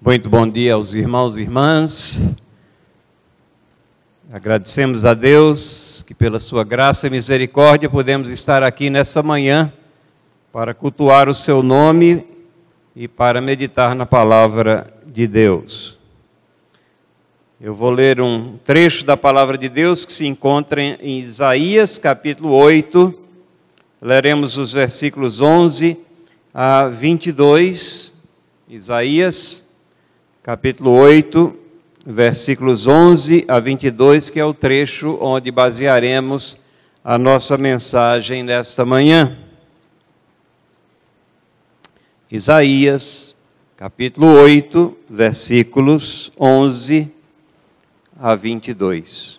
Muito bom dia aos irmãos e irmãs. Agradecemos a Deus que, pela sua graça e misericórdia, podemos estar aqui nessa manhã para cultuar o seu nome e para meditar na palavra de Deus. Eu vou ler um trecho da palavra de Deus que se encontra em Isaías, capítulo 8. Leremos os versículos 11 a 22. Isaías capítulo 8, versículos 11 a 22, que é o trecho onde basearemos a nossa mensagem nesta manhã. Isaías, capítulo 8, versículos 11 a 22.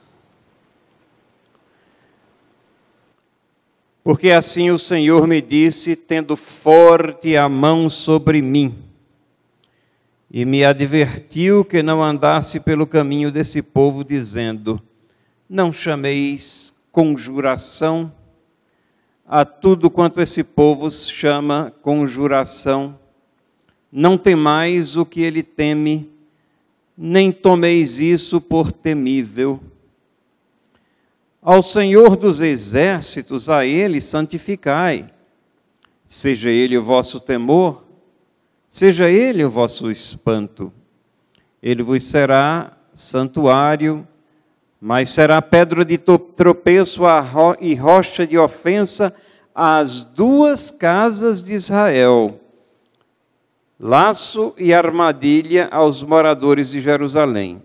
Porque assim o Senhor me disse, tendo forte a mão sobre mim, e me advertiu que não andasse pelo caminho desse povo, dizendo: Não chameis conjuração a tudo quanto esse povo chama conjuração. Não temais o que ele teme, nem tomeis isso por temível. Ao Senhor dos exércitos, a ele santificai. Seja ele o vosso temor, Seja ele o vosso espanto. Ele vos será santuário, mas será pedra de tropeço e rocha de ofensa às duas casas de Israel, laço e armadilha aos moradores de Jerusalém.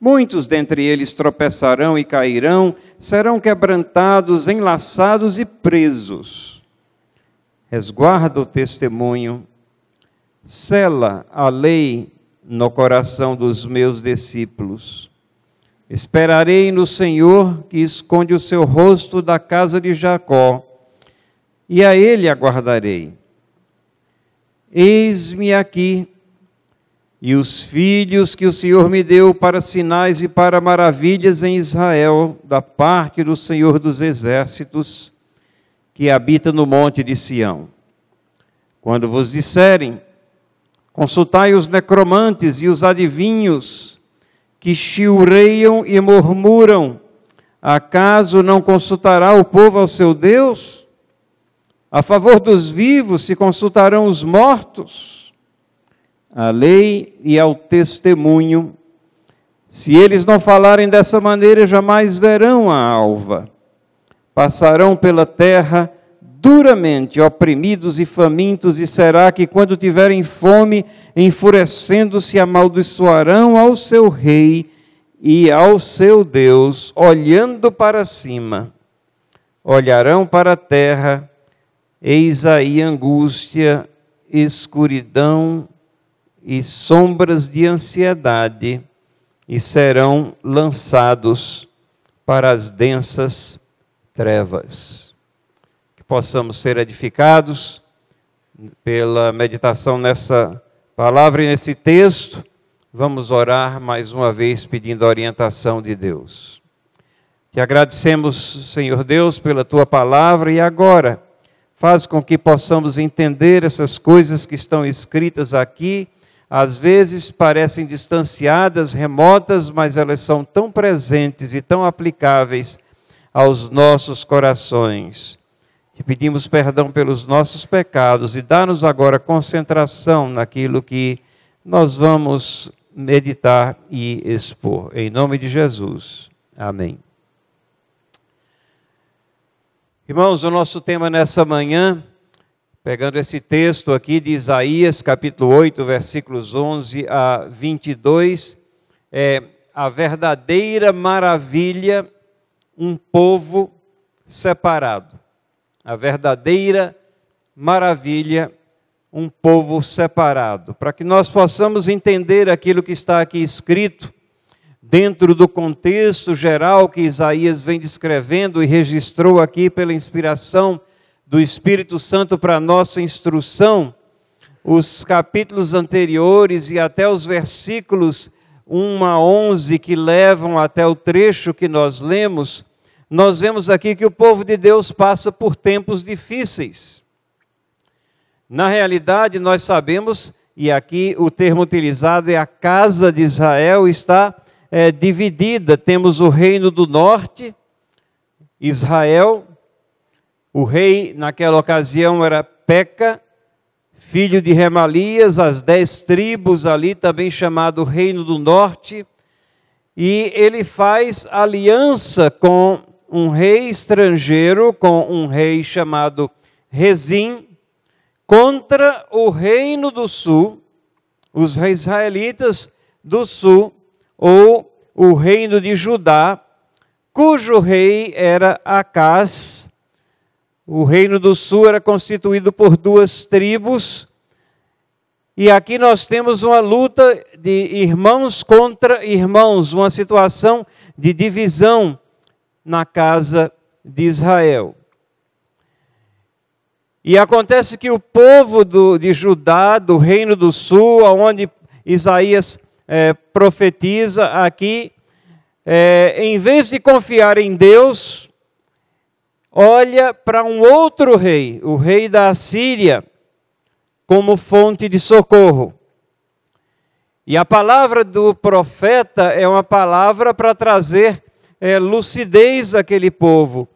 Muitos dentre eles tropeçarão e cairão, serão quebrantados, enlaçados e presos. Resguarda o testemunho Sela a lei no coração dos meus discípulos. Esperarei no Senhor que esconde o seu rosto da casa de Jacó, e a ele aguardarei. Eis-me aqui, e os filhos que o Senhor me deu para sinais e para maravilhas em Israel, da parte do Senhor dos exércitos, que habita no monte de Sião. Quando vos disserem, Consultai os necromantes e os adivinhos que chiureiam e murmuram: acaso não consultará o povo ao seu Deus? A favor dos vivos se consultarão os mortos. A lei e ao testemunho, se eles não falarem dessa maneira, jamais verão a alva. Passarão pela terra duramente oprimidos e famintos, e será que, quando tiverem fome, enfurecendo-se, amaldiçoarão ao seu rei e ao seu Deus, olhando para cima. Olharão para a terra, eis aí angústia, escuridão e sombras de ansiedade, e serão lançados para as densas trevas possamos ser edificados pela meditação nessa palavra e nesse texto. Vamos orar mais uma vez pedindo a orientação de Deus. Te agradecemos, Senhor Deus, pela tua palavra e agora faz com que possamos entender essas coisas que estão escritas aqui. Às vezes parecem distanciadas, remotas, mas elas são tão presentes e tão aplicáveis aos nossos corações. Te pedimos perdão pelos nossos pecados e dá-nos agora concentração naquilo que nós vamos meditar e expor. Em nome de Jesus. Amém. Irmãos, o nosso tema nessa manhã, pegando esse texto aqui de Isaías, capítulo 8, versículos 11 a 22, é a verdadeira maravilha, um povo separado a verdadeira maravilha, um povo separado. Para que nós possamos entender aquilo que está aqui escrito, dentro do contexto geral que Isaías vem descrevendo e registrou aqui pela inspiração do Espírito Santo para nossa instrução, os capítulos anteriores e até os versículos 1 a 11 que levam até o trecho que nós lemos, nós vemos aqui que o povo de Deus passa por tempos difíceis. Na realidade, nós sabemos e aqui o termo utilizado é a casa de Israel, está é, dividida. Temos o reino do norte, Israel, o rei naquela ocasião era Peca, filho de Remalias, as dez tribos ali, também chamado Reino do Norte, e ele faz aliança com um rei estrangeiro, com um rei chamado Rezim, contra o reino do sul, os israelitas do sul, ou o reino de Judá, cujo rei era Acás. O reino do sul era constituído por duas tribos, e aqui nós temos uma luta de irmãos contra irmãos, uma situação de divisão na casa de Israel. E acontece que o povo do, de Judá, do reino do sul, onde Isaías é, profetiza aqui, é, em vez de confiar em Deus, olha para um outro rei, o rei da Assíria, como fonte de socorro. E a palavra do profeta é uma palavra para trazer é, lucidez àquele povo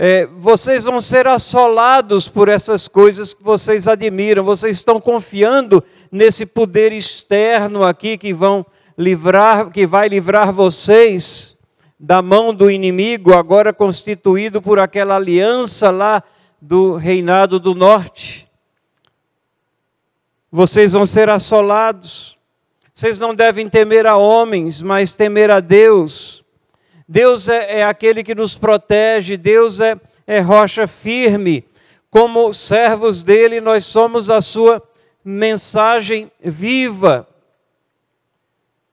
é, vocês vão ser assolados por essas coisas que vocês admiram, vocês estão confiando nesse poder externo aqui que vão livrar, que vai livrar vocês da mão do inimigo, agora constituído por aquela aliança lá do reinado do norte. Vocês vão ser assolados. Vocês não devem temer a homens, mas temer a Deus. Deus é, é aquele que nos protege, Deus é, é rocha firme. Como servos dele, nós somos a sua mensagem viva.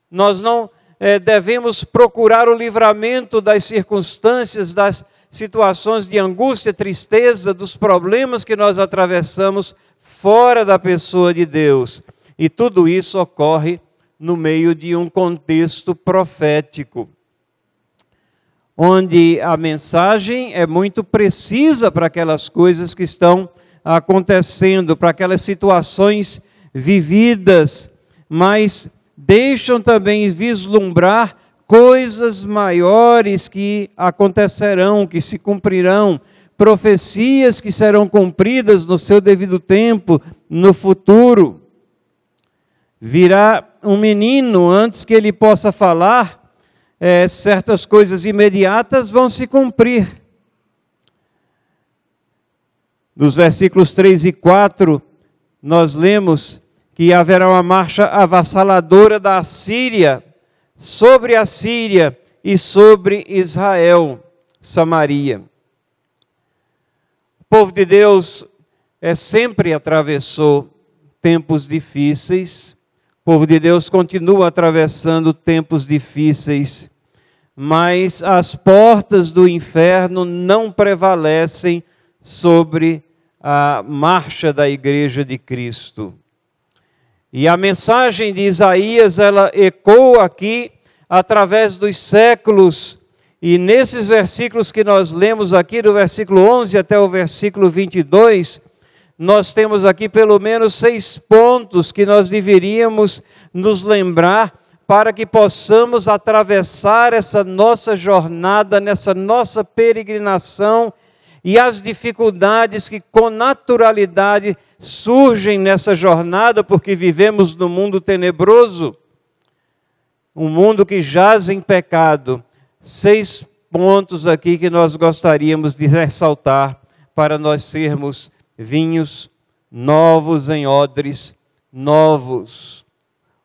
Nós não é, devemos procurar o livramento das circunstâncias, das situações de angústia, tristeza, dos problemas que nós atravessamos fora da pessoa de Deus. E tudo isso ocorre no meio de um contexto profético onde a mensagem é muito precisa para aquelas coisas que estão acontecendo, para aquelas situações vividas, mas deixam também vislumbrar coisas maiores que acontecerão, que se cumprirão, profecias que serão cumpridas no seu devido tempo, no futuro. Virá um menino antes que ele possa falar, é, certas coisas imediatas vão se cumprir. Nos versículos 3 e 4, nós lemos que haverá uma marcha avassaladora da Síria sobre a Síria e sobre Israel, Samaria. O povo de Deus é, sempre atravessou tempos difíceis, o povo de Deus continua atravessando tempos difíceis, mas as portas do inferno não prevalecem sobre a marcha da igreja de Cristo. E a mensagem de Isaías, ela ecoa aqui através dos séculos, e nesses versículos que nós lemos aqui, do versículo 11 até o versículo 22, nós temos aqui pelo menos seis pontos que nós deveríamos nos lembrar para que possamos atravessar essa nossa jornada, nessa nossa peregrinação e as dificuldades que com naturalidade surgem nessa jornada, porque vivemos num mundo tenebroso, um mundo que jaz em pecado. Seis pontos aqui que nós gostaríamos de ressaltar para nós sermos vinhos novos em odres novos.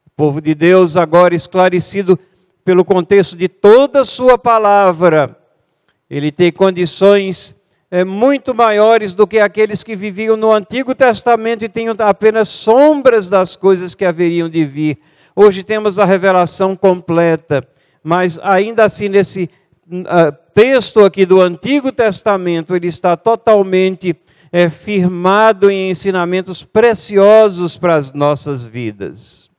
O povo de Deus, agora esclarecido pelo contexto de toda a sua palavra, ele tem condições é, muito maiores do que aqueles que viviam no Antigo Testamento e tinham apenas sombras das coisas que haveriam de vir. Hoje temos a revelação completa, mas ainda assim, nesse uh, texto aqui do Antigo Testamento, ele está totalmente é firmado em ensinamentos preciosos para as nossas vidas.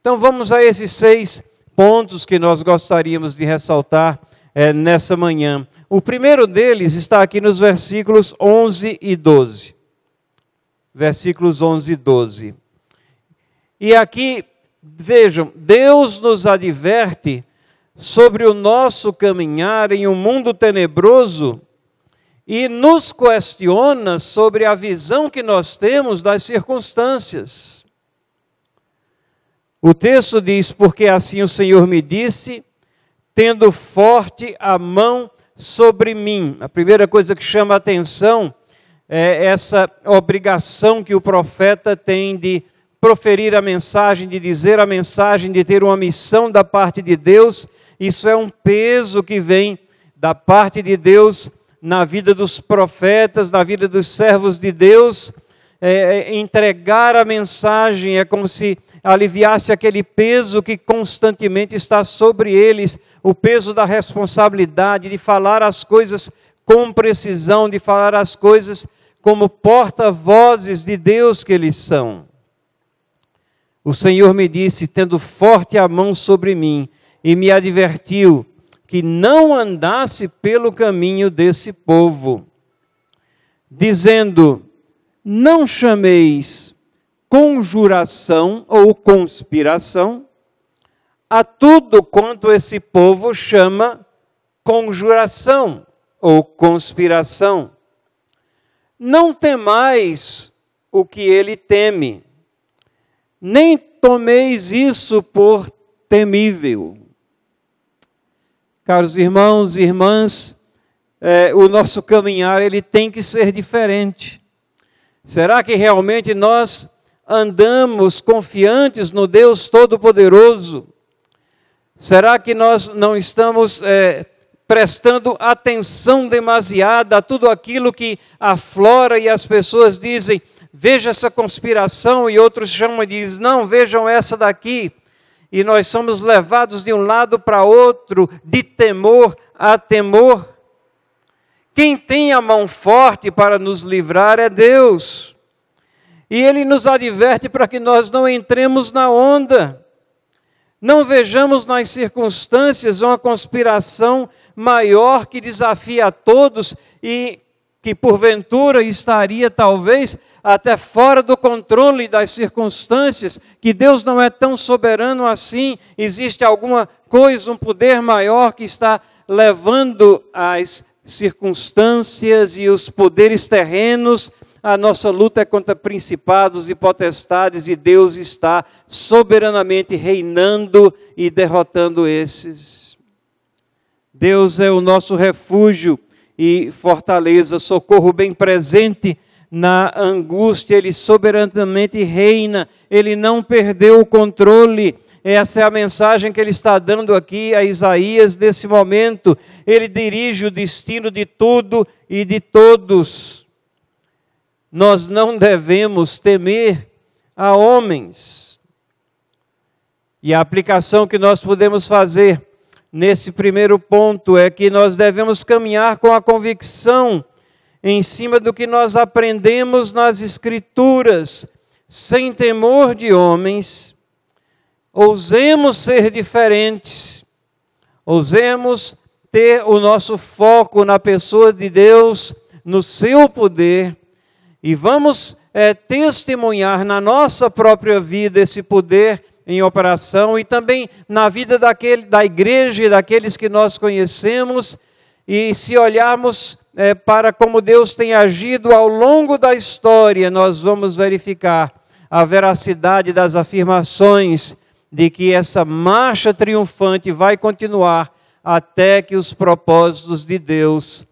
Então vamos a esses seis pontos que nós gostaríamos de ressaltar é, nessa manhã. O primeiro deles está aqui nos versículos 11 e 12. Versículos 11 e 12. E aqui, vejam, Deus nos adverte sobre o nosso caminhar em um mundo tenebroso e nos questiona sobre a visão que nós temos das circunstâncias. O texto diz: Porque assim o Senhor me disse, tendo forte a mão sobre mim. A primeira coisa que chama a atenção é essa obrigação que o profeta tem de proferir a mensagem, de dizer a mensagem, de ter uma missão da parte de Deus. Isso é um peso que vem da parte de Deus na vida dos profetas, na vida dos servos de Deus. É, é entregar a mensagem é como se aliviasse aquele peso que constantemente está sobre eles o peso da responsabilidade de falar as coisas com precisão, de falar as coisas como porta-vozes de Deus que eles são. O Senhor me disse, tendo forte a mão sobre mim, e me advertiu que não andasse pelo caminho desse povo, dizendo: Não chameis conjuração ou conspiração a tudo quanto esse povo chama conjuração ou conspiração. Não temais o que ele teme, nem tomeis isso por temível. Caros irmãos e irmãs, é, o nosso caminhar ele tem que ser diferente. Será que realmente nós andamos confiantes no Deus Todo-Poderoso? Será que nós não estamos é, prestando atenção demasiada a tudo aquilo que aflora e as pessoas dizem, veja essa conspiração, e outros chamam e dizem, não, vejam essa daqui. E nós somos levados de um lado para outro, de temor a temor. Quem tem a mão forte para nos livrar é Deus. E Ele nos adverte para que nós não entremos na onda. Não vejamos nas circunstâncias uma conspiração maior que desafia a todos e que porventura estaria talvez até fora do controle das circunstâncias, que Deus não é tão soberano assim, existe alguma coisa, um poder maior que está levando as circunstâncias e os poderes terrenos a nossa luta é contra principados e potestades e Deus está soberanamente reinando e derrotando esses. Deus é o nosso refúgio e fortaleza, socorro bem presente na angústia, Ele soberanamente reina, Ele não perdeu o controle. Essa é a mensagem que ele está dando aqui a Isaías nesse momento. Ele dirige o destino de tudo e de todos nós não devemos temer a homens. E a aplicação que nós podemos fazer nesse primeiro ponto é que nós devemos caminhar com a convicção em cima do que nós aprendemos nas Escrituras, sem temor de homens. Ousemos ser diferentes, ousemos ter o nosso foco na pessoa de Deus, no seu poder e vamos é, testemunhar na nossa própria vida esse poder em operação e também na vida daquele, da igreja e daqueles que nós conhecemos. E se olharmos é, para como Deus tem agido ao longo da história, nós vamos verificar a veracidade das afirmações de que essa marcha triunfante vai continuar até que os propósitos de Deus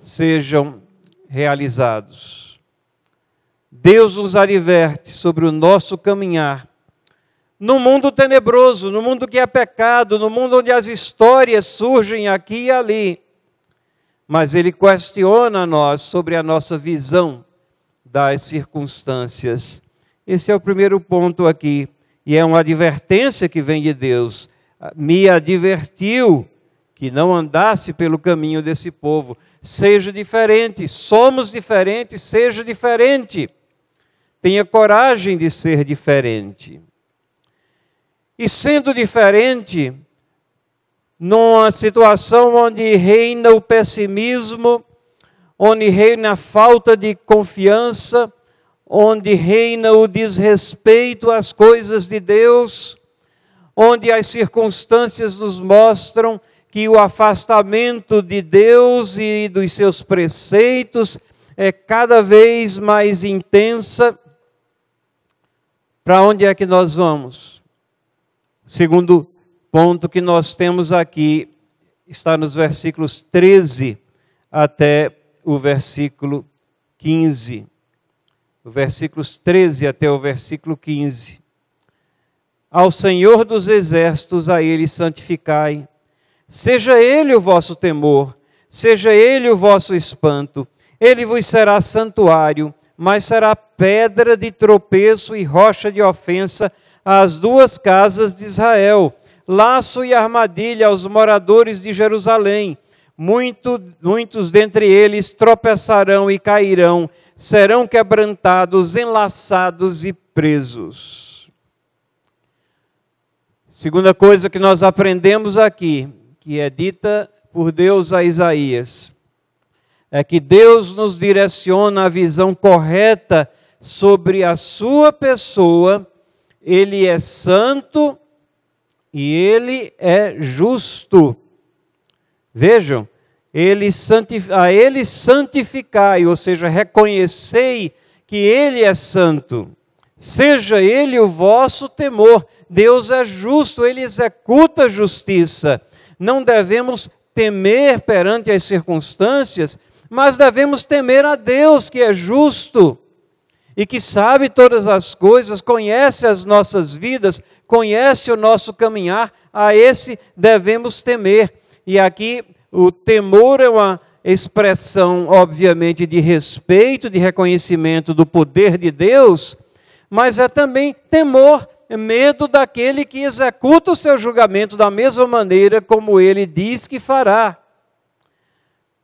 sejam realizados. Deus nos adverte sobre o nosso caminhar no mundo tenebroso, no mundo que é pecado, no mundo onde as histórias surgem aqui e ali. Mas Ele questiona nós sobre a nossa visão das circunstâncias. Esse é o primeiro ponto aqui, e é uma advertência que vem de Deus. Me advertiu que não andasse pelo caminho desse povo. Seja diferente, somos diferentes, seja diferente. Tenha coragem de ser diferente. E sendo diferente, numa situação onde reina o pessimismo, onde reina a falta de confiança, onde reina o desrespeito às coisas de Deus, onde as circunstâncias nos mostram que o afastamento de Deus e dos seus preceitos é cada vez mais intensa. Para onde é que nós vamos? Segundo ponto que nós temos aqui está nos versículos 13 até o versículo 15. O versículos 13 até o versículo 15. Ao Senhor dos exércitos, a ele santificai. Seja ele o vosso temor, seja ele o vosso espanto. Ele vos será santuário, mas será pedra de tropeço e rocha de ofensa às duas casas de Israel laço e armadilha aos moradores de Jerusalém. Muito, muitos dentre eles tropeçarão e cairão, serão quebrantados, enlaçados e presos. Segunda coisa que nós aprendemos aqui, que é dita por Deus a Isaías, é que Deus nos direciona a visão correta sobre a sua pessoa, ele é santo e ele é justo. Vejam, ele a ele santificai, ou seja, reconhecei que ele é santo. Seja ele o vosso temor. Deus é justo, ele executa justiça. Não devemos temer perante as circunstâncias, mas devemos temer a Deus que é justo e que sabe todas as coisas, conhece as nossas vidas, conhece o nosso caminhar, a esse devemos temer. E aqui o temor é uma expressão, obviamente, de respeito, de reconhecimento do poder de Deus, mas é também temor, medo daquele que executa o seu julgamento da mesma maneira como ele diz que fará.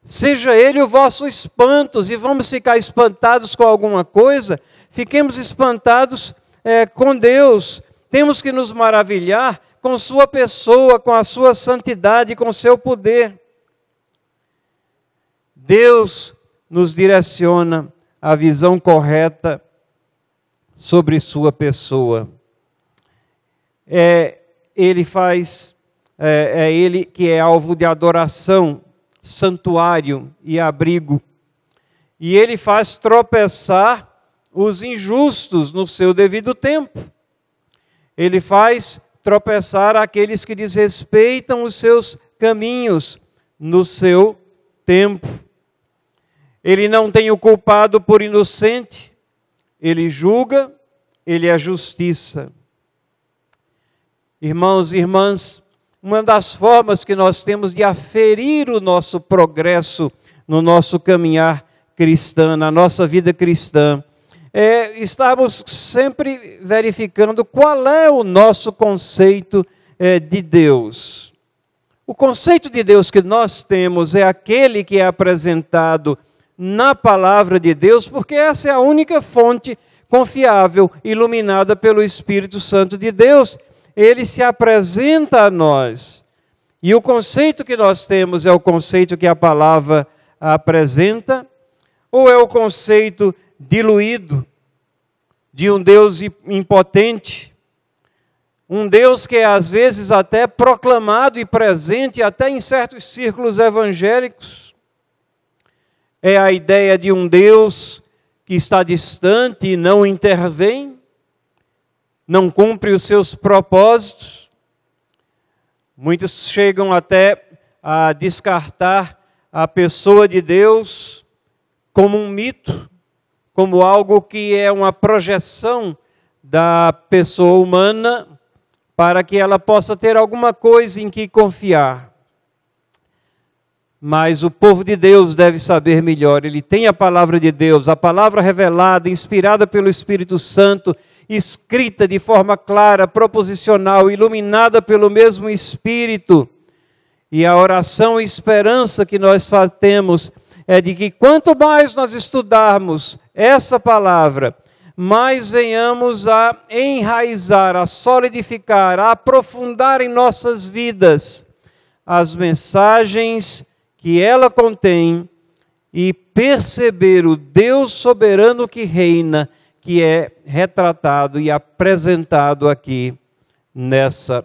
Seja ele o vosso espanto, e vamos ficar espantados com alguma coisa, fiquemos espantados é, com Deus. Temos que nos maravilhar com Sua pessoa, com a Sua santidade, com seu poder. Deus nos direciona a visão correta sobre Sua pessoa. É, ele faz, é, é Ele que é alvo de adoração santuário e abrigo. E ele faz tropeçar os injustos no seu devido tempo. Ele faz tropeçar aqueles que desrespeitam os seus caminhos no seu tempo. Ele não tem o culpado por inocente, ele julga, ele é justiça. Irmãos e irmãs, uma das formas que nós temos de aferir o nosso progresso no nosso caminhar cristão, na nossa vida cristã, é estarmos sempre verificando qual é o nosso conceito é, de Deus. O conceito de Deus que nós temos é aquele que é apresentado na palavra de Deus, porque essa é a única fonte confiável, iluminada pelo Espírito Santo de Deus ele se apresenta a nós. E o conceito que nós temos é o conceito que a palavra apresenta, ou é o conceito diluído de um Deus impotente, um Deus que é às vezes até proclamado e presente até em certos círculos evangélicos. É a ideia de um Deus que está distante e não intervém não cumpre os seus propósitos. Muitos chegam até a descartar a pessoa de Deus como um mito, como algo que é uma projeção da pessoa humana para que ela possa ter alguma coisa em que confiar. Mas o povo de Deus deve saber melhor. Ele tem a palavra de Deus, a palavra revelada, inspirada pelo Espírito Santo, escrita de forma clara, proposicional, iluminada pelo mesmo Espírito. E a oração e esperança que nós temos é de que quanto mais nós estudarmos essa palavra, mais venhamos a enraizar, a solidificar, a aprofundar em nossas vidas as mensagens que ela contém e perceber o Deus soberano que reina que é retratado e apresentado aqui nessa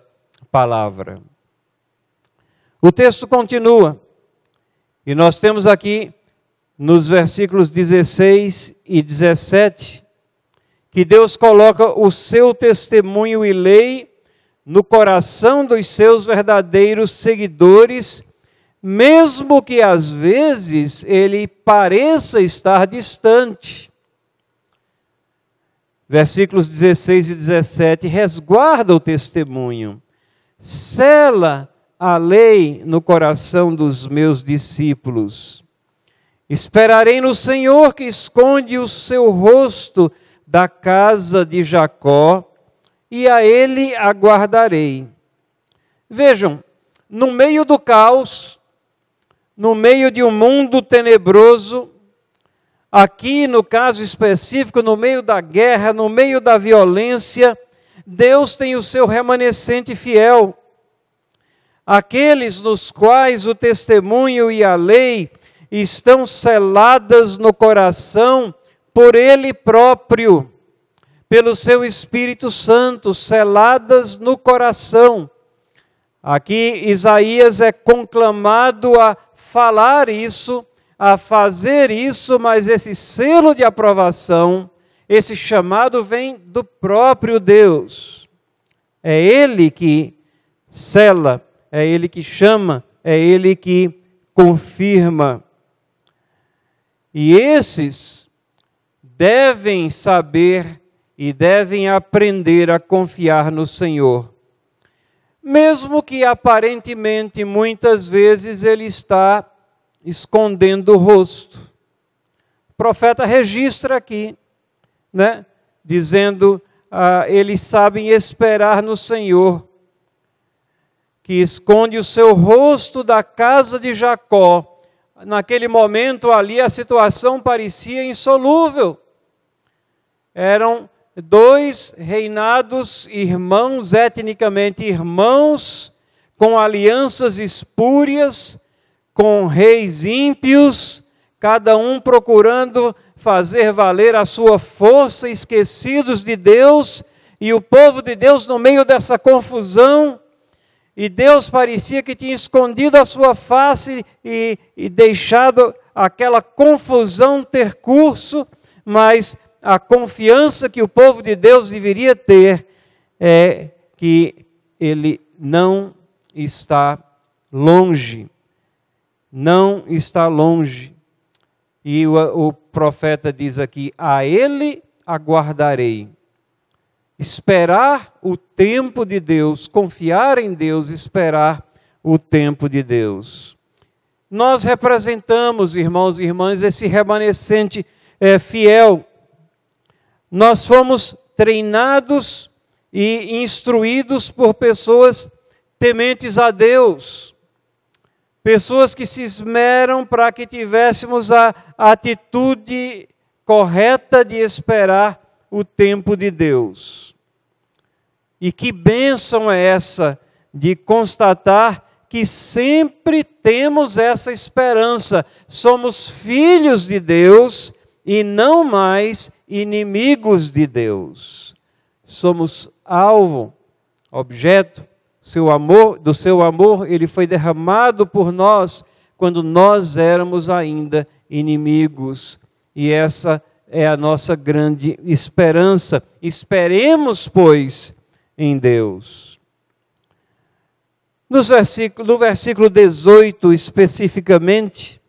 palavra. O texto continua, e nós temos aqui nos versículos 16 e 17 que Deus coloca o seu testemunho e lei no coração dos seus verdadeiros seguidores, mesmo que às vezes ele pareça estar distante. Versículos 16 e 17: resguarda o testemunho, sela a lei no coração dos meus discípulos. Esperarei no Senhor que esconde o seu rosto da casa de Jacó, e a ele aguardarei. Vejam, no meio do caos, no meio de um mundo tenebroso, aqui no caso específico, no meio da guerra, no meio da violência, Deus tem o seu remanescente fiel. Aqueles nos quais o testemunho e a lei estão seladas no coração por Ele próprio, pelo seu Espírito Santo, seladas no coração. Aqui Isaías é conclamado a falar isso, a fazer isso, mas esse selo de aprovação, esse chamado vem do próprio Deus. É Ele que sela, é Ele que chama, é Ele que confirma. E esses devem saber e devem aprender a confiar no Senhor. Mesmo que aparentemente muitas vezes ele está escondendo o rosto. O profeta registra aqui, né, dizendo: ah, eles sabem esperar no Senhor, que esconde o seu rosto da casa de Jacó. Naquele momento ali a situação parecia insolúvel eram dois reinados irmãos, etnicamente irmãos, com alianças espúrias, com reis ímpios, cada um procurando fazer valer a sua força, esquecidos de Deus, e o povo de Deus no meio dessa confusão, e Deus parecia que tinha escondido a sua face e, e deixado aquela confusão ter curso, mas a confiança que o povo de Deus deveria ter é que ele não está longe. Não está longe. E o, o profeta diz aqui: A ele aguardarei. Esperar o tempo de Deus, confiar em Deus, esperar o tempo de Deus. Nós representamos, irmãos e irmãs, esse remanescente é, fiel nós fomos treinados e instruídos por pessoas tementes a Deus, pessoas que se esmeram para que tivéssemos a atitude correta de esperar o tempo de Deus. E que bênção é essa de constatar que sempre temos essa esperança, somos filhos de Deus e não mais inimigos de Deus. Somos alvo, objeto seu amor, do seu amor, ele foi derramado por nós quando nós éramos ainda inimigos. E essa é a nossa grande esperança. Esperemos, pois, em Deus. No versículo, no versículo 18, especificamente,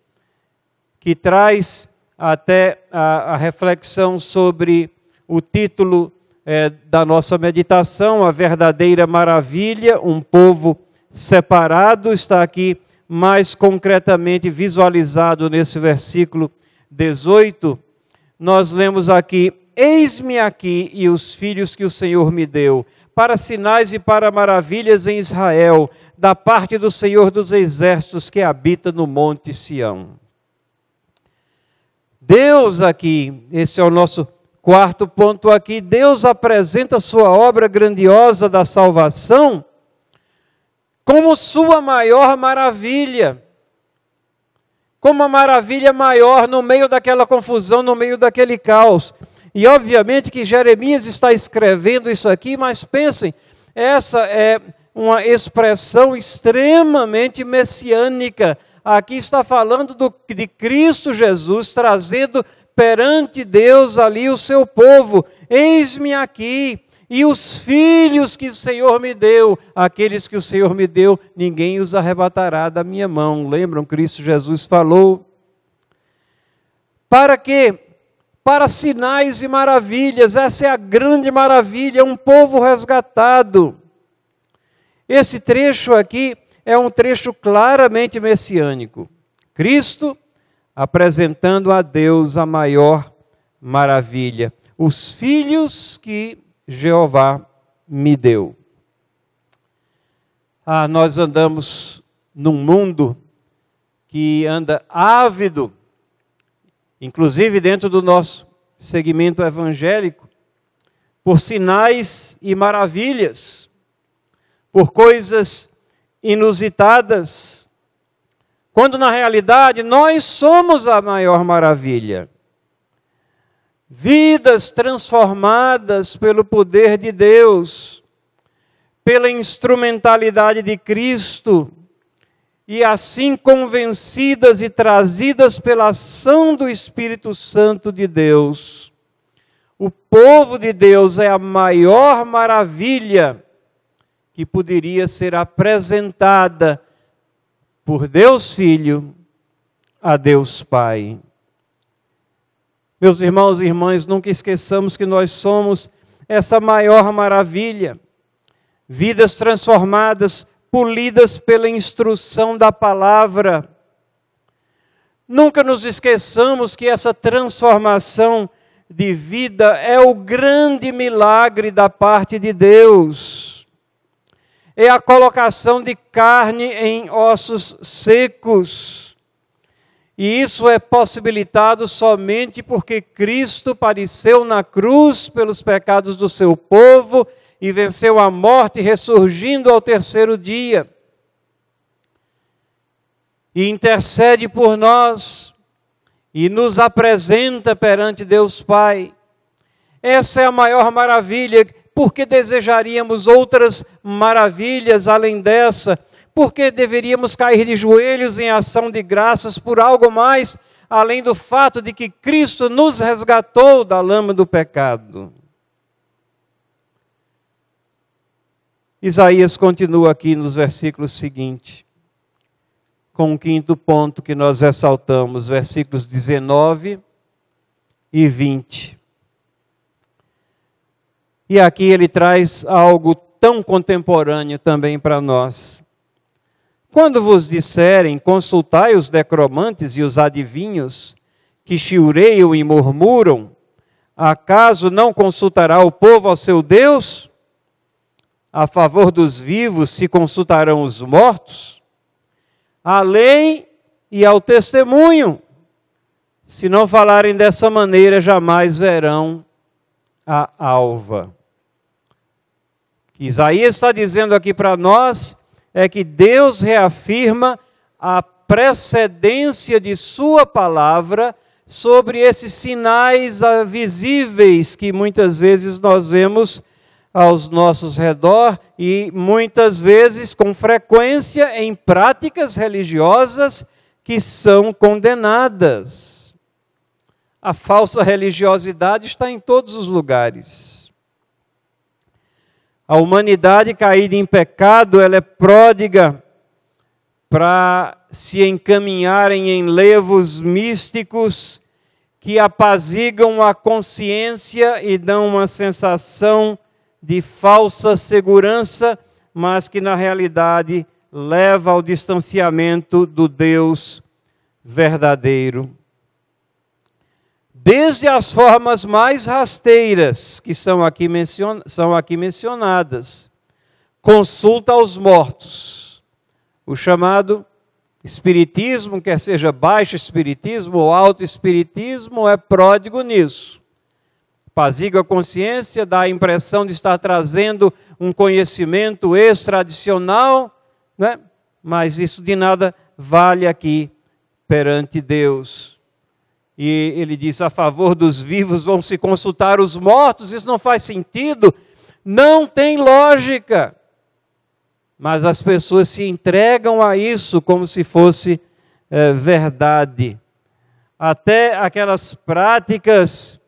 que traz até a, a reflexão sobre o título é, da nossa meditação, A Verdadeira Maravilha, um povo separado, está aqui mais concretamente visualizado nesse versículo 18. Nós lemos aqui: Eis-me aqui e os filhos que o Senhor me deu, para sinais e para maravilhas em Israel, da parte do Senhor dos exércitos que habita no monte Sião. Deus aqui, esse é o nosso quarto ponto aqui, Deus apresenta sua obra grandiosa da salvação como sua maior maravilha. Como a maravilha maior no meio daquela confusão, no meio daquele caos. E obviamente que Jeremias está escrevendo isso aqui, mas pensem, essa é uma expressão extremamente messiânica. Aqui está falando do, de Cristo Jesus trazendo perante Deus ali o seu povo. Eis-me aqui, e os filhos que o Senhor me deu, aqueles que o Senhor me deu, ninguém os arrebatará da minha mão. Lembram? Cristo Jesus falou. Para quê? Para sinais e maravilhas, essa é a grande maravilha, um povo resgatado. Esse trecho aqui é um trecho claramente messiânico. Cristo apresentando a Deus a maior maravilha, os filhos que Jeová me deu. Ah, nós andamos num mundo que anda ávido, inclusive dentro do nosso segmento evangélico, por sinais e maravilhas, por coisas inusitadas, quando na realidade nós somos a maior maravilha vidas transformadas pelo poder de Deus, pela instrumentalidade de Cristo, e assim convencidas e trazidas pela ação do Espírito Santo de Deus. O povo de Deus é a maior maravilha que poderia ser apresentada por Deus Filho a Deus Pai. Meus irmãos e irmãs, nunca esqueçamos que nós somos essa maior maravilha. Vidas transformadas, polidas pela instrução da palavra. Nunca nos esqueçamos que essa transformação de vida é o grande milagre da parte de Deus. É a colocação de carne em ossos secos e isso é possibilitado somente porque Cristo padeceu na cruz pelos pecados do seu povo e venceu a morte, ressurgindo ao terceiro dia. E intercede por nós e nos apresenta perante Deus Pai. Essa é a maior maravilha, porque desejaríamos outras maravilhas além dessa por que deveríamos cair de joelhos em ação de graças por algo mais, além do fato de que Cristo nos resgatou da lama do pecado? Isaías continua aqui nos versículos seguintes, com o quinto ponto que nós ressaltamos, versículos 19 e 20. E aqui ele traz algo tão contemporâneo também para nós. Quando vos disserem, consultai os necromantes e os adivinhos, que chiureiam e murmuram, acaso não consultará o povo ao seu Deus? A favor dos vivos se consultarão os mortos? A lei e ao testemunho. Se não falarem dessa maneira, jamais verão a alva. Que Isaías está dizendo aqui para nós é que Deus reafirma a precedência de Sua palavra sobre esses sinais visíveis que muitas vezes nós vemos aos nossos redor e muitas vezes, com frequência, em práticas religiosas que são condenadas. A falsa religiosidade está em todos os lugares. A humanidade caída em pecado, ela é pródiga para se encaminharem em levos místicos que apazigam a consciência e dão uma sensação de falsa segurança, mas que na realidade leva ao distanciamento do Deus verdadeiro desde as formas mais rasteiras, que são aqui, mencion são aqui mencionadas. Consulta aos mortos, o chamado espiritismo, quer seja baixo espiritismo ou alto espiritismo, é pródigo nisso. Paziga a consciência, dá a impressão de estar trazendo um conhecimento extra-adicional, né? mas isso de nada vale aqui perante Deus e ele diz: a favor dos vivos vão se consultar os mortos. Isso não faz sentido, não tem lógica. Mas as pessoas se entregam a isso como se fosse é, verdade. Até aquelas práticas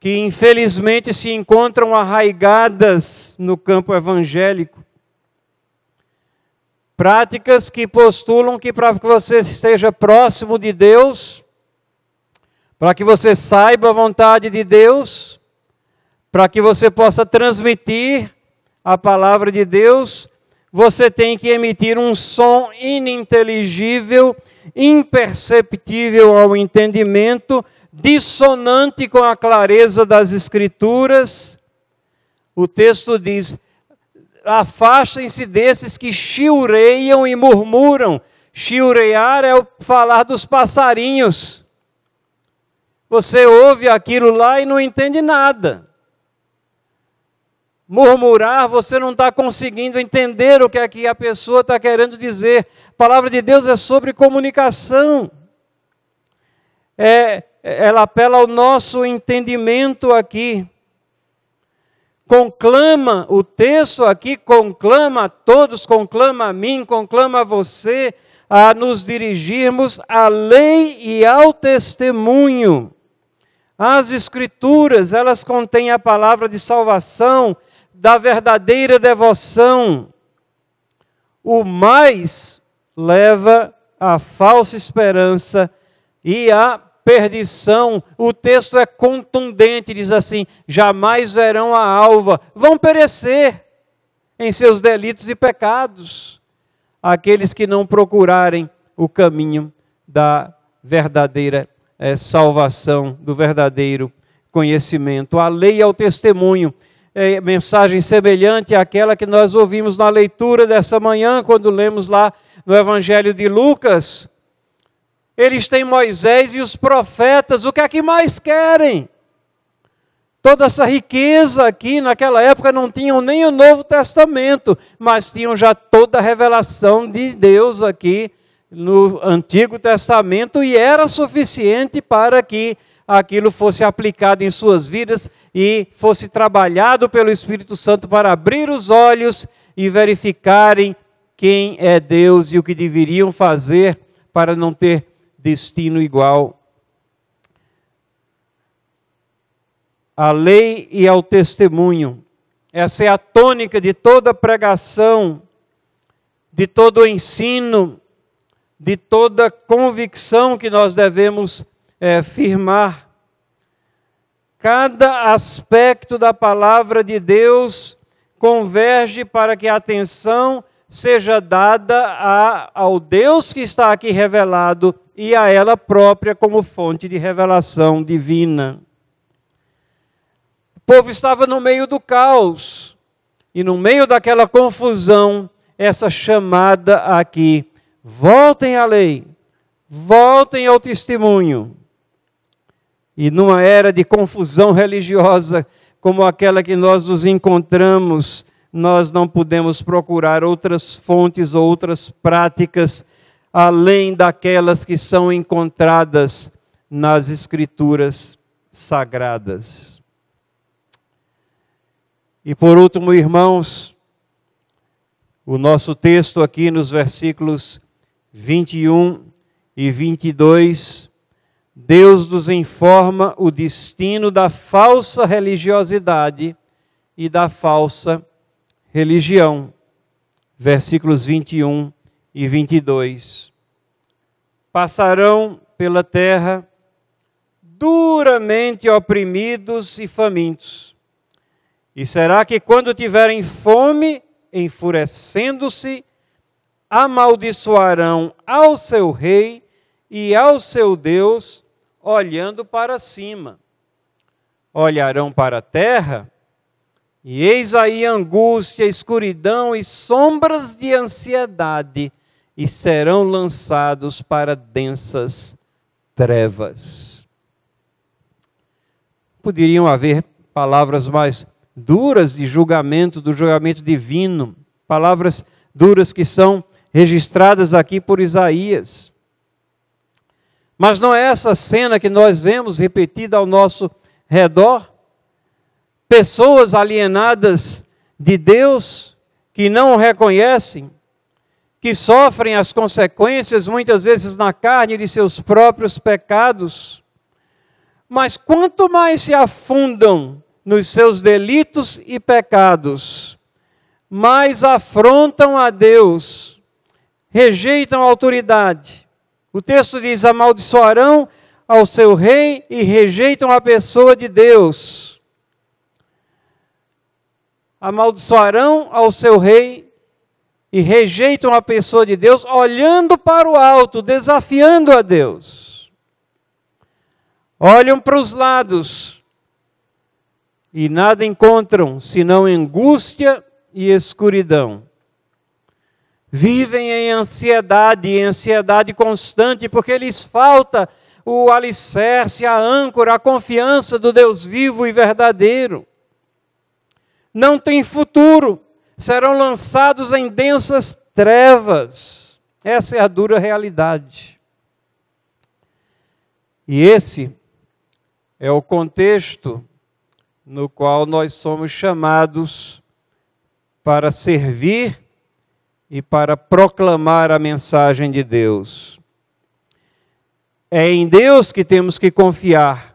que infelizmente se encontram arraigadas no campo evangélico. Práticas que postulam que para que você esteja próximo de Deus, para que você saiba a vontade de Deus, para que você possa transmitir a palavra de Deus, você tem que emitir um som ininteligível, imperceptível ao entendimento, dissonante com a clareza das Escrituras. O texto diz: afastem-se desses que chiureiam e murmuram. Chiurear é o falar dos passarinhos. Você ouve aquilo lá e não entende nada. Murmurar, você não está conseguindo entender o que é que a pessoa está querendo dizer. A palavra de Deus é sobre comunicação. É, ela apela ao nosso entendimento aqui. Conclama, o texto aqui conclama a todos, conclama a mim, conclama a você a nos dirigirmos à lei e ao testemunho. As Escrituras, elas contêm a palavra de salvação, da verdadeira devoção. O mais leva à falsa esperança e à perdição. O texto é contundente, diz assim: jamais verão a alva, vão perecer em seus delitos e pecados aqueles que não procurarem o caminho da verdadeira é, salvação, do verdadeiro conhecimento. A lei é o testemunho. É, mensagem semelhante àquela que nós ouvimos na leitura dessa manhã, quando lemos lá no Evangelho de Lucas. Eles têm Moisés e os profetas, o que é que mais querem? Toda essa riqueza aqui naquela época não tinham nem o Novo Testamento, mas tinham já toda a revelação de Deus aqui no Antigo Testamento e era suficiente para que aquilo fosse aplicado em suas vidas e fosse trabalhado pelo Espírito Santo para abrir os olhos e verificarem quem é Deus e o que deveriam fazer para não ter destino igual. A lei e ao testemunho. Essa é a tônica de toda pregação, de todo o ensino de toda convicção que nós devemos é, firmar. Cada aspecto da palavra de Deus converge para que a atenção seja dada a, ao Deus que está aqui revelado e a ela própria como fonte de revelação divina. O povo estava no meio do caos, e no meio daquela confusão, essa chamada aqui voltem à lei, voltem ao testemunho. E numa era de confusão religiosa como aquela que nós nos encontramos, nós não podemos procurar outras fontes ou outras práticas além daquelas que são encontradas nas Escrituras sagradas. E por último, irmãos, o nosso texto aqui nos versículos 21 e 22, Deus nos informa o destino da falsa religiosidade e da falsa religião. Versículos 21 e 22. Passarão pela terra duramente oprimidos e famintos. E será que quando tiverem fome, enfurecendo-se, amaldiçoarão ao seu rei e ao seu Deus, olhando para cima. Olharão para a terra, e eis aí angústia, escuridão e sombras de ansiedade, e serão lançados para densas trevas. Poderiam haver palavras mais duras de julgamento, do julgamento divino, palavras duras que são registradas aqui por Isaías. Mas não é essa cena que nós vemos repetida ao nosso redor? Pessoas alienadas de Deus, que não o reconhecem, que sofrem as consequências, muitas vezes na carne, de seus próprios pecados. Mas quanto mais se afundam nos seus delitos e pecados, mais afrontam a Deus, rejeitam a autoridade, o texto diz: amaldiçoarão ao seu rei e rejeitam a pessoa de Deus. Amaldiçoarão ao seu rei e rejeitam a pessoa de Deus, olhando para o alto, desafiando a Deus. Olham para os lados e nada encontram senão angústia e escuridão vivem em ansiedade, em ansiedade constante, porque lhes falta o alicerce, a âncora, a confiança do Deus vivo e verdadeiro. Não tem futuro, serão lançados em densas trevas. Essa é a dura realidade. E esse é o contexto no qual nós somos chamados para servir e para proclamar a mensagem de Deus. É em Deus que temos que confiar,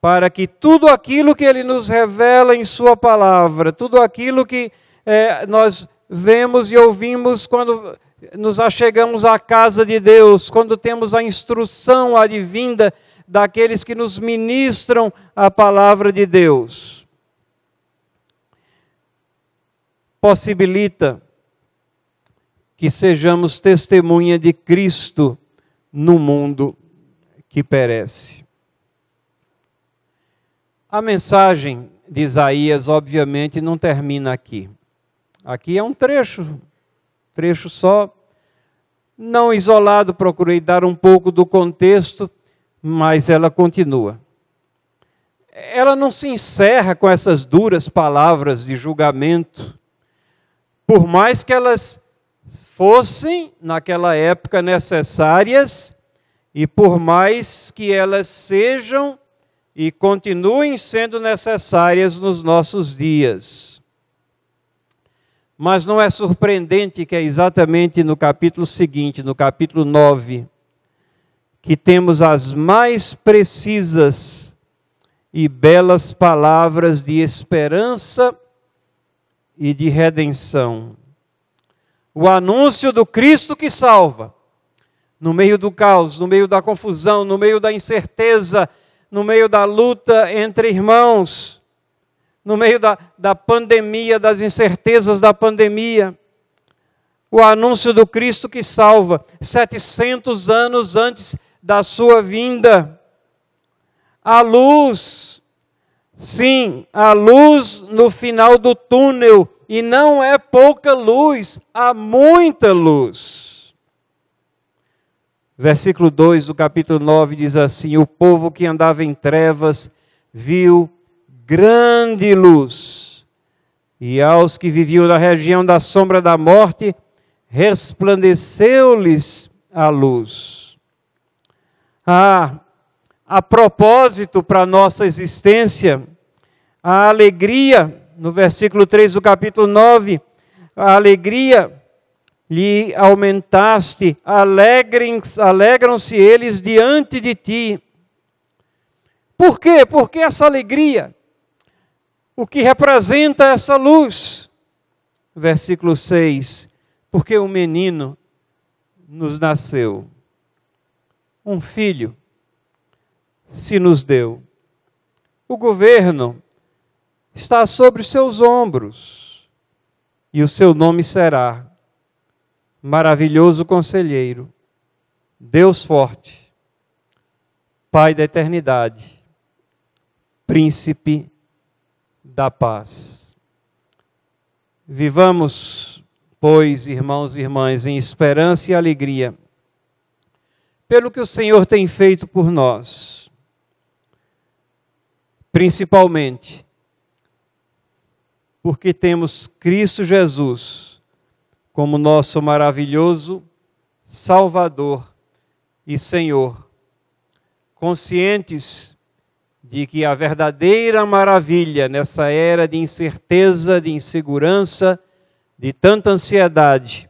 para que tudo aquilo que Ele nos revela em Sua palavra, tudo aquilo que é, nós vemos e ouvimos quando nos achegamos à casa de Deus, quando temos a instrução advinda daqueles que nos ministram a palavra de Deus, possibilita que sejamos testemunha de Cristo no mundo que perece. A mensagem de Isaías, obviamente, não termina aqui. Aqui é um trecho, trecho só, não isolado, procurei dar um pouco do contexto, mas ela continua. Ela não se encerra com essas duras palavras de julgamento, por mais que elas fossem, naquela época, necessárias, e por mais que elas sejam e continuem sendo necessárias nos nossos dias. Mas não é surpreendente que é exatamente no capítulo seguinte, no capítulo 9, que temos as mais precisas e belas palavras de esperança e de redenção o anúncio do Cristo que salva. No meio do caos, no meio da confusão, no meio da incerteza, no meio da luta entre irmãos, no meio da, da pandemia, das incertezas da pandemia. O anúncio do Cristo que salva, 700 anos antes da sua vinda. A luz, sim, a luz no final do túnel e não é pouca luz, há muita luz. Versículo 2 do capítulo 9 diz assim: O povo que andava em trevas viu grande luz, e aos que viviam na região da sombra da morte, resplandeceu-lhes a luz. Ah, a propósito para a nossa existência, a alegria no versículo 3 do capítulo 9, a alegria lhe aumentaste, alegram-se eles diante de ti. Por quê? Porque essa alegria, o que representa essa luz? Versículo 6: Porque um menino nos nasceu, um filho se nos deu. O governo está sobre os seus ombros, e o seu nome será Maravilhoso Conselheiro, Deus Forte, Pai da Eternidade, Príncipe da Paz. Vivamos, pois, irmãos e irmãs, em esperança e alegria, pelo que o Senhor tem feito por nós, principalmente porque temos Cristo Jesus como nosso maravilhoso Salvador e Senhor, conscientes de que a verdadeira maravilha nessa era de incerteza, de insegurança, de tanta ansiedade,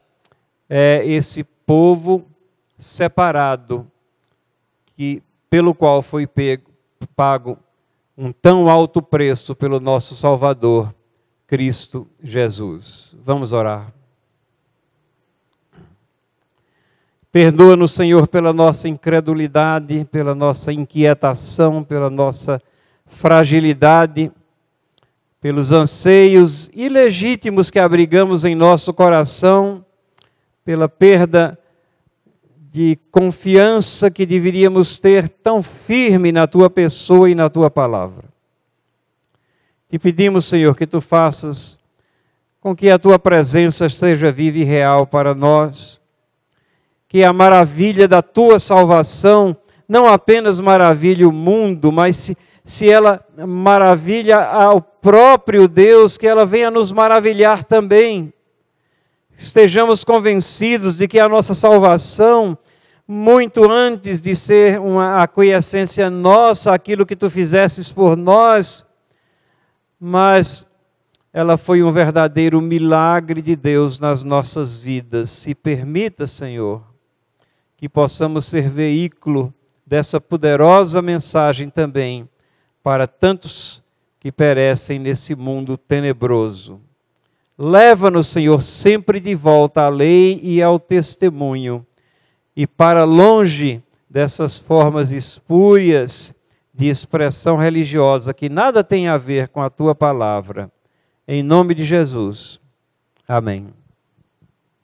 é esse povo separado que pelo qual foi pego, pago um tão alto preço pelo nosso Salvador, Cristo Jesus. Vamos orar. Perdoa-nos, Senhor, pela nossa incredulidade, pela nossa inquietação, pela nossa fragilidade, pelos anseios ilegítimos que abrigamos em nosso coração, pela perda de confiança que deveríamos ter tão firme na tua pessoa e na tua palavra. Te pedimos, Senhor, que tu faças com que a tua presença seja viva e real para nós que a maravilha da tua salvação não apenas maravilha o mundo, mas se, se ela maravilha ao próprio Deus, que ela venha nos maravilhar também. Estejamos convencidos de que a nossa salvação, muito antes de ser uma aquiescência nossa, aquilo que tu fizesses por nós, mas ela foi um verdadeiro milagre de Deus nas nossas vidas. Se permita, Senhor, que possamos ser veículo dessa poderosa mensagem também para tantos que perecem nesse mundo tenebroso. Leva-nos, Senhor, sempre de volta à lei e ao testemunho, e para longe dessas formas espúrias de expressão religiosa que nada tem a ver com a tua palavra. Em nome de Jesus. Amém.